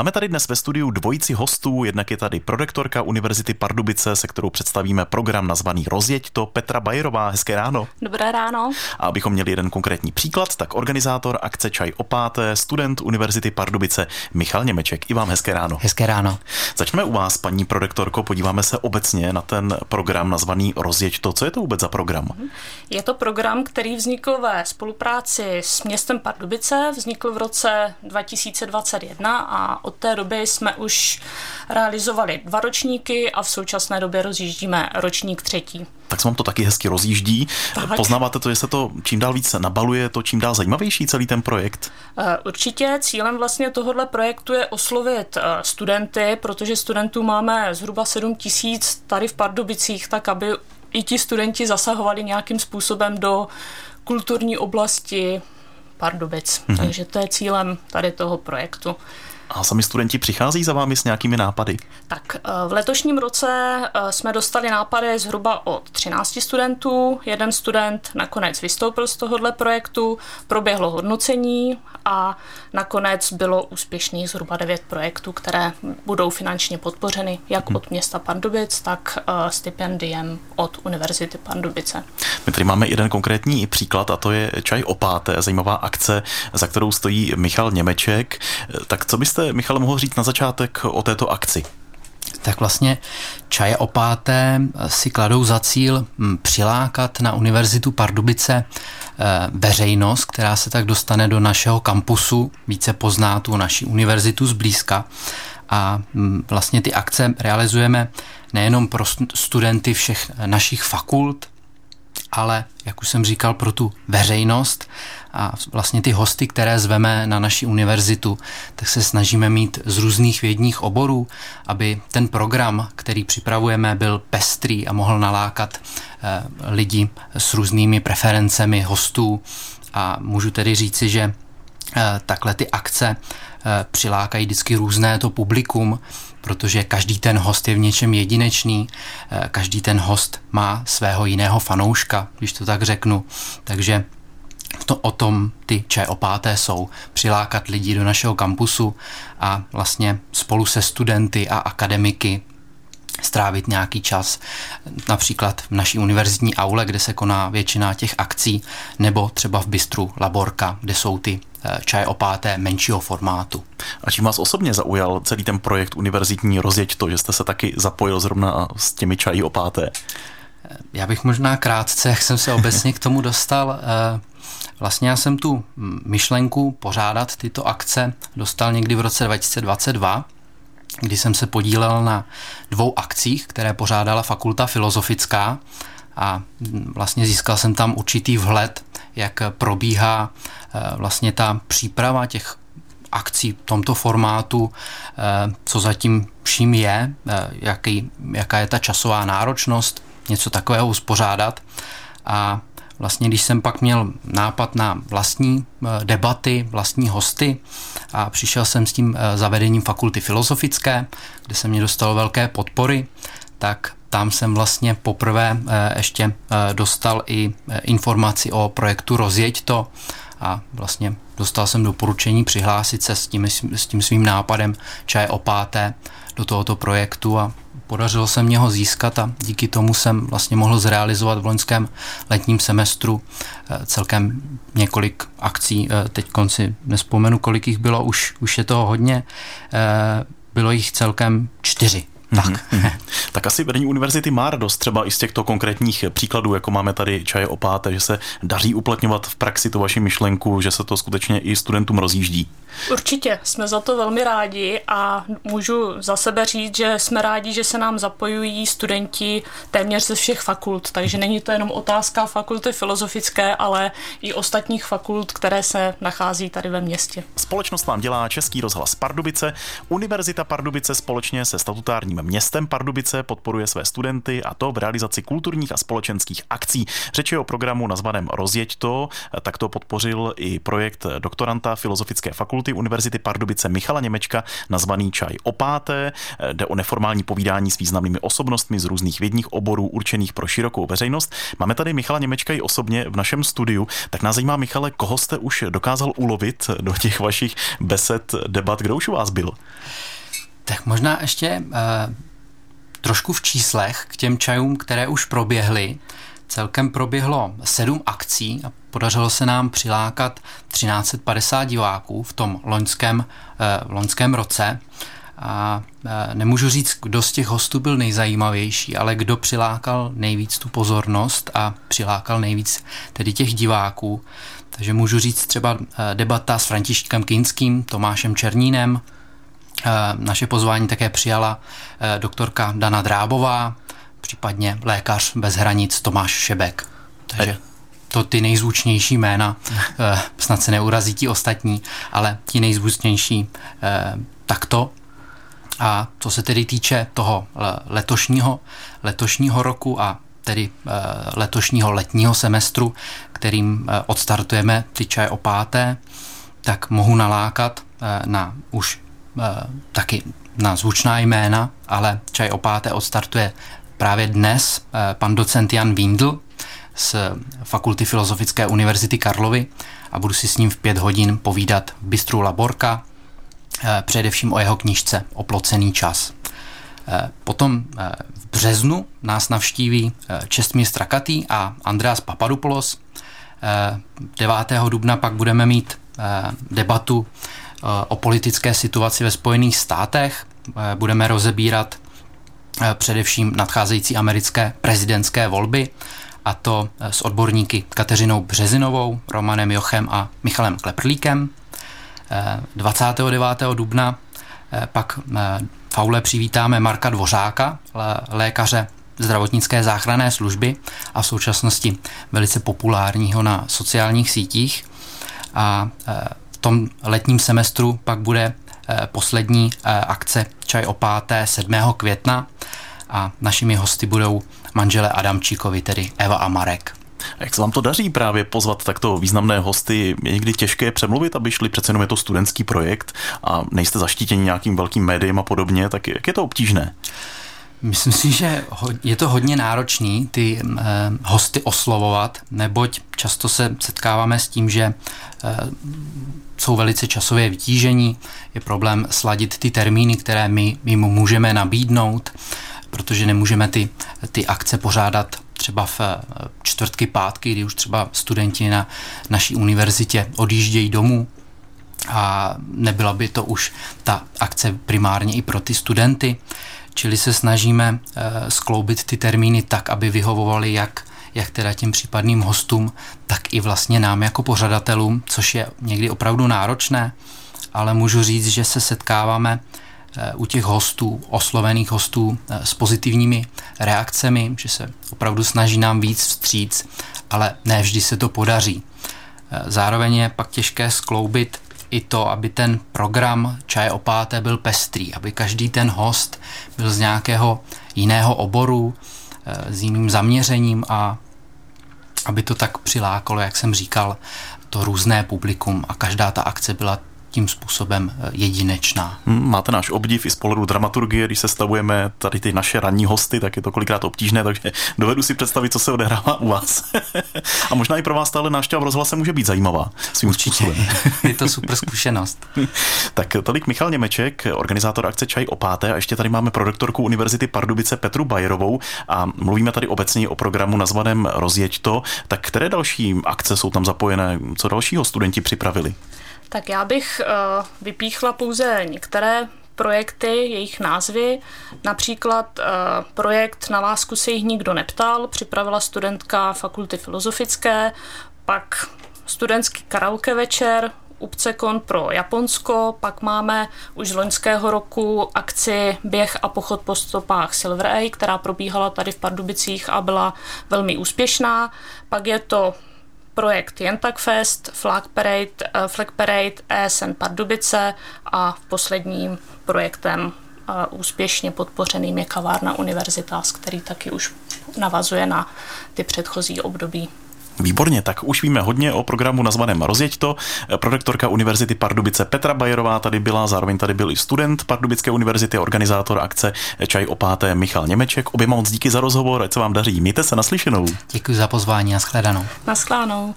Máme tady dnes ve studiu dvojici hostů, jednak je tady prorektorka Univerzity Pardubice, se kterou představíme program nazvaný Rozjeď to Petra Bajerová. Hezké ráno. Dobré ráno. A abychom měli jeden konkrétní příklad, tak organizátor akce Čaj o páté, student Univerzity Pardubice Michal Němeček. I vám hezké ráno. Hezké ráno. Začneme u vás, paní prorektorko, podíváme se obecně na ten program nazvaný Rozjeď to. Co je to vůbec za program? Je to program, který vznikl ve spolupráci s městem Pardubice, vznikl v roce 2021 a od té doby jsme už realizovali dva ročníky a v současné době rozjíždíme ročník třetí. Tak se vám to taky hezky rozjíždí. Tak. Poznáváte to, že se to čím dál víc nabaluje, to čím dál zajímavější celý ten projekt? Eh, určitě cílem vlastně tohohle projektu je oslovit eh, studenty, protože studentů máme zhruba 7 tisíc tady v Pardubicích, tak aby i ti studenti zasahovali nějakým způsobem do kulturní oblasti Pardubic. Mm-hmm. Takže to je cílem tady toho projektu. A sami studenti přichází za vámi s nějakými nápady? Tak eh, v letošním roce eh, jsme dostali nápady zhruba od 13 studentů. Jeden student nakonec vystoupil z tohohle projektu, proběhlo hodnocení a nakonec bylo úspěšných zhruba 9 projektů, které budou finančně podpořeny jak hmm. od města Pardubic, tak eh, stipendiem od Univerzity Pardubice. My tady máme jeden konkrétní příklad a to je Čaj o páté, zajímavá akce, za kterou stojí Michal Němeček. Tak co byste byste, Michale, mohl říct na začátek o této akci? Tak vlastně čaje o páté si kladou za cíl hm, přilákat na Univerzitu Pardubice eh, veřejnost, která se tak dostane do našeho kampusu, více pozná tu naši univerzitu zblízka. A hm, vlastně ty akce realizujeme nejenom pro studenty všech našich fakult, ale, jak už jsem říkal, pro tu veřejnost a vlastně ty hosty, které zveme na naši univerzitu, tak se snažíme mít z různých vědních oborů, aby ten program, který připravujeme, byl pestrý a mohl nalákat eh, lidi s různými preferencemi hostů. A můžu tedy říci, že takhle ty akce eh, přilákají vždycky různé to publikum, protože každý ten host je v něčem jedinečný, každý ten host má svého jiného fanouška, když to tak řeknu. Takže to o tom ty čaj opáté jsou. Přilákat lidi do našeho kampusu a vlastně spolu se studenty a akademiky strávit nějaký čas, například v naší univerzitní aule, kde se koná většina těch akcí, nebo třeba v bistru Laborka, kde jsou ty eh, čaj opáté menšího formátu. A čím vás osobně zaujal celý ten projekt univerzitní rozjeď to, že jste se taky zapojil zrovna s těmi čají opáté? Já bych možná krátce, jak jsem se obecně k tomu dostal, eh, Vlastně já jsem tu myšlenku pořádat tyto akce dostal někdy v roce 2022, kdy jsem se podílel na dvou akcích, které pořádala Fakulta filozofická a vlastně získal jsem tam určitý vhled, jak probíhá eh, vlastně ta příprava těch akcí v tomto formátu, eh, co zatím vším je, eh, jaký, jaká je ta časová náročnost, něco takového uspořádat. A Vlastně, když jsem pak měl nápad na vlastní eh, debaty, vlastní hosty a přišel jsem s tím eh, zavedením fakulty filozofické, kde se mě dostalo velké podpory, tak tam jsem vlastně poprvé eh, ještě dostal i informaci o projektu Rozjeď to a vlastně dostal jsem doporučení přihlásit se s tím, s tím svým nápadem čaje o páté do tohoto projektu a Podařilo se mě ho získat a díky tomu jsem vlastně mohl zrealizovat v loňském letním semestru eh, celkem několik akcí. Eh, teď konci nespomenu, kolik jich bylo, už, už je toho hodně. Eh, bylo jich celkem čtyři. Tak. Mm-hmm. tak asi vedení univerzity má radost třeba i z těchto konkrétních příkladů, jako máme tady čaje opáté, že se daří uplatňovat v praxi tu vaši myšlenku, že se to skutečně i studentům rozjíždí. Určitě, jsme za to velmi rádi a můžu za sebe říct, že jsme rádi, že se nám zapojují studenti téměř ze všech fakult, takže není to jenom otázka fakulty filozofické, ale i ostatních fakult, které se nachází tady ve městě. Společnost vám dělá Český rozhlas Pardubice, Univerzita Pardubice společně se statutárním městem Pardubice podporuje své studenty a to v realizaci kulturních a společenských akcí. Řeč je o programu nazvaném Rozjeď to, tak to podpořil i projekt doktoranta Filozofické fakulty Univerzity Pardubice Michala Němečka nazvaný Čaj o páté. Jde o neformální povídání s významnými osobnostmi z různých vědních oborů určených pro širokou veřejnost. Máme tady Michala Němečka i osobně v našem studiu, tak nás zajímá, Michale, koho jste už dokázal ulovit do těch vašich besed, debat, kdo už u vás byl? Tak možná ještě uh, trošku v číslech k těm čajům, které už proběhly. Celkem proběhlo sedm akcí a podařilo se nám přilákat 1350 diváků v tom loňském, uh, loňském roce. A uh, nemůžu říct, kdo z těch hostů byl nejzajímavější, ale kdo přilákal nejvíc tu pozornost a přilákal nejvíc tedy těch diváků. Takže můžu říct třeba debata s Františkem Kinským, Tomášem Černínem, Eh, naše pozvání také přijala eh, doktorka Dana Drábová, případně lékař bez hranic Tomáš Šebek. Takže to ty nejzvučnější jména, eh, snad se neurazí ti ostatní, ale ti nejzvučnější takto. A co se tedy týče toho letošního, letošního roku a tedy letošního letního semestru, kterým odstartujeme ty čaj o páté, tak mohu nalákat na už Eh, taky na zvučná jména, ale čaj o páté odstartuje právě dnes eh, pan docent Jan Windl z Fakulty Filozofické univerzity Karlovy a budu si s ním v pět hodin povídat v Bistru Laborka, eh, především o jeho knižce Oplocený čas. Potom v březnu nás navštíví Čestmír Strakatý a Andreas Papadopoulos. 9. dubna pak budeme mít debatu o politické situaci ve Spojených státech. Eh, budeme rozebírat eh, především nadcházející americké prezidentské volby, a to eh, s odborníky Kateřinou Březinovou, Romanem Jochem a Michalem Kleprlíkem. 29. dubna pak faule přivítáme Marka Dvořáka, lékaře zdravotnické záchranné služby a v současnosti velice populárního na sociálních sítích. A tom letním semestru pak bude eh, poslední eh, akce Čaj o páté 7. května a našimi hosty budou manžele Adamčíkovi, tedy Eva a Marek. A jak se vám to daří právě pozvat takto významné hosty? Je někdy těžké přemluvit, aby šli, přece jenom je to studentský projekt a nejste zaštítěni nějakým velkým médiem a podobně, tak jak je to obtížné? Myslím si, že je to hodně náročný ty eh, hosty oslovovat, neboť často se setkáváme s tím, že eh, jsou velice časově vytížení, je problém sladit ty termíny, které my jim můžeme nabídnout, protože nemůžeme ty, ty akce pořádat třeba v eh, čtvrtky, pátky, kdy už třeba studenti na naší univerzitě odjíždějí domů a nebyla by to už ta akce primárně i pro ty studenty. Čili se snažíme eh, skloubit ty termíny tak, aby vyhovovaly jak jak teda těm případným hostům, tak i vlastně nám jako pořadatelům, což je někdy opravdu náročné, ale můžu říct, že se setkáváme eh, u těch hostů, oslovených hostů eh, s pozitivními reakcemi, že se opravdu snaží nám víc vstříc, ale ne vždy se to podaří. Zároveň je pak těžké skloubit i to, aby ten program Čaj o páté byl pestrý, aby každý ten host byl z nějakého jiného oboru, eh, s jiným zaměřením a aby to tak přilákalo, jak jsem říkal, to různé publikum a každá ta akce byla tím způsobem eh, jedinečná. Máte náš obdiv i z pohledu dramaturgie, když se stavujeme tady ty naše ranní hosty, tak je to kolikrát obtížné, takže dovedu si představit, co se odehrává u vás. a možná i pro vás stále návštěva v rozhlase může být zajímavá svým Určitě. způsobem. je to super zkušenost. tak tolik Michal Němeček, organizátor akce Čaj o páté a ještě tady máme pro doktorku Univerzity Pardubice Petru Bajerovou a mluvíme tady obecně o programu nazvaném Rozjeď to. Tak které další akce jsou tam zapojené? Co dalšího studenti připravili? Tak já bych uh, vypíchla pouze některé projekty, jejich názvy. Například uh, projekt Na lásku se jich nikdo neptal, připravila studentka Fakulty filozofické, pak studentský karaoke večer, Upcekon pro Japonsko, pak máme už z loňského roku akci Běh a pochod po stopách Silver A, která probíhala tady v Pardubicích a byla velmi úspěšná. Pak je to projekt Jen tak Fest, Flag Parade, uh, Flag Parade ESN Pardubice a posledním projektem úspěšně podpořeným je kavárna Univerzitas, který taky už navazuje na ty předchozí období. Výborně, tak už víme hodně o programu nazvaném Rozjeď to. Prorektorka Univerzity Pardubice Petra Bajerová tady byla, zároveň tady byl i student Pardubické univerzity, organizátor akce Čaj o páté Michal Němeček. Oběma moc díky za rozhovor, ať se vám daří. Mějte se naslyšenou. Děkuji za pozvání, a shledanou. Naschledanou.